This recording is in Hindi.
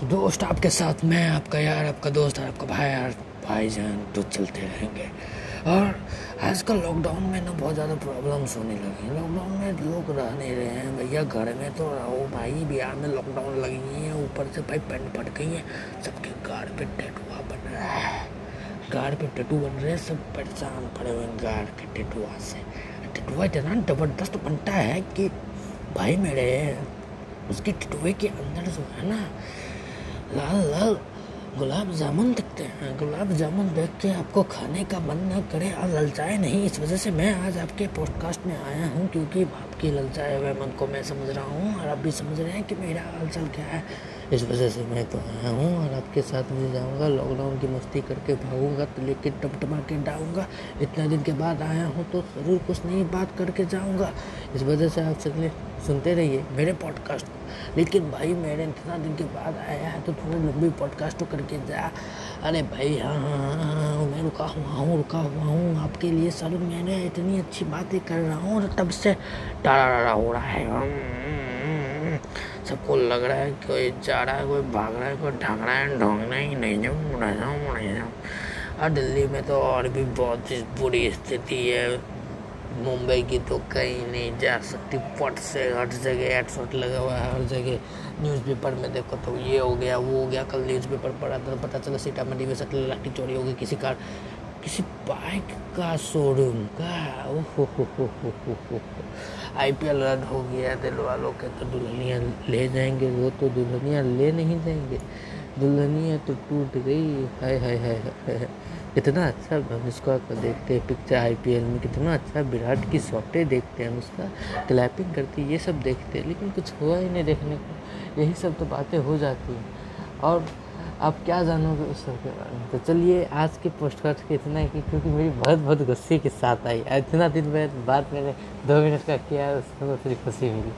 तो दोस्त आपके साथ, मैं आपका यार, आपका दोस्त और आपका भाई, यार भाई जान तो चलते रहेंगे। और आजकल लॉकडाउन में ना बहुत ज़्यादा प्रॉब्लम्स होने लगी लॉकडाउन में लोग रह नहीं रहे हैं। भैया, घर में तो रहो भाई, बिहार में लॉकडाउन लगी हुई है। ऊपर से भाई पेंट फट गई है। सबके गाड़ पे टेटुआ बन रहा है। गाड़ पे टेटू बन रहे हैं। सब परेशान पड़े हुए हैं गाड़ के टेटुआ से। टेटुआ इतना ज़बरदस्त बनता है कि भाई मेरे, उसके टटुए के अंदर जो है ना लाल लाल गुलाब जामुन दिखते हैं। गुलाब जामुन देख के आपको खाने का मन ना करे। और ललचाए नहीं। इस वजह से मैं आज आपके पॉडकास्ट में आया हूँ क्योंकि आपके ललचाए हुए मन को मैं समझ रहा हूँ और आप भी समझ रहे हैं कि मेरा हालचाल क्या है। इस वजह से मैं तो आया हूँ और आपके साथ में जाऊँगा लॉकडाउन की मस्ती करके भागूँगा तो लेके टमटमा के डाऊँगा इतना दिन के बाद आया हूँ तो ज़रूर कुछ नई बात करके जाऊँगा। इस वजह से आप चलिए सुनते रहिए मेरे पॉडकास्ट लेकिन भाई मेरे इतना दिन के बाद आया है तो थोड़ी लंबी पॉडकास्ट तो करके जा। अरे भाई हाँ हाँ हाँ हाँ मैं रुका हुआ हूँ, रुका हुआ हूँ आपके लिए सर मैंने इतनी अच्छी बातें कर रहा हूँ और तब से टारा हो रहा है। सबको लग रहा है कोई जा रहा है, कोई भाग रहा है, कोई ढांग रहा है, ढोंगना ही नहीं जाऊँ मुड़ा जाऊँ मुड़ा जाऊँ और दिल्ली में तो और भी बहुत ही बुरी स्थिति है। मुंबई की तो कहीं नहीं जा सकती। पट से हर जगह एडसोट लगा हुआ है, हर जगह। न्यूज़पेपर में देखो तो ये हो गया, वो हो गया। कल न्यूज़पेपर पढ़ा था तो पता चला सीतामढ़ी में सकल लाठी चोरी हो गई किसी कार, किसी बाइक का शोरूम का। हो हो आई पी एल रद्द हो गया, दिल वालों के तो दुल्हनियाँ ले जाएँगे, वो तो दुल्हनियाँ ले नहीं जाएँगे। दुल्हनियाँ तो टूट गई। हाय हाय हाय। कितना अच्छा अनुष्का को देखते हैं पिक्चर आईपीएल में, कितना अच्छा विराट की शॉटें देखते हैं उसका क्लैपिंग करती ये सब देखते हैं, लेकिन कुछ हुआ ही नहीं देखने को। यही सब तो बातें हो जाती हैं। और आप क्या जानोगे उस सब के बारे में? तो चलिए आज के पोस्ट कार्ड के इतना ही, क्योंकि मेरी बहुत बहुत गुस्से के साथ आई। इतना दिन बाद मैंने दो मिनट का किया, उसमें मुझे खुशी मिली।